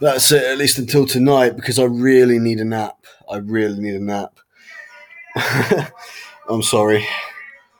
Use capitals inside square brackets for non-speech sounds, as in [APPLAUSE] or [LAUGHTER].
that's it, at least until tonight, because I really need a nap. I really need a nap. [LAUGHS] I'm sorry.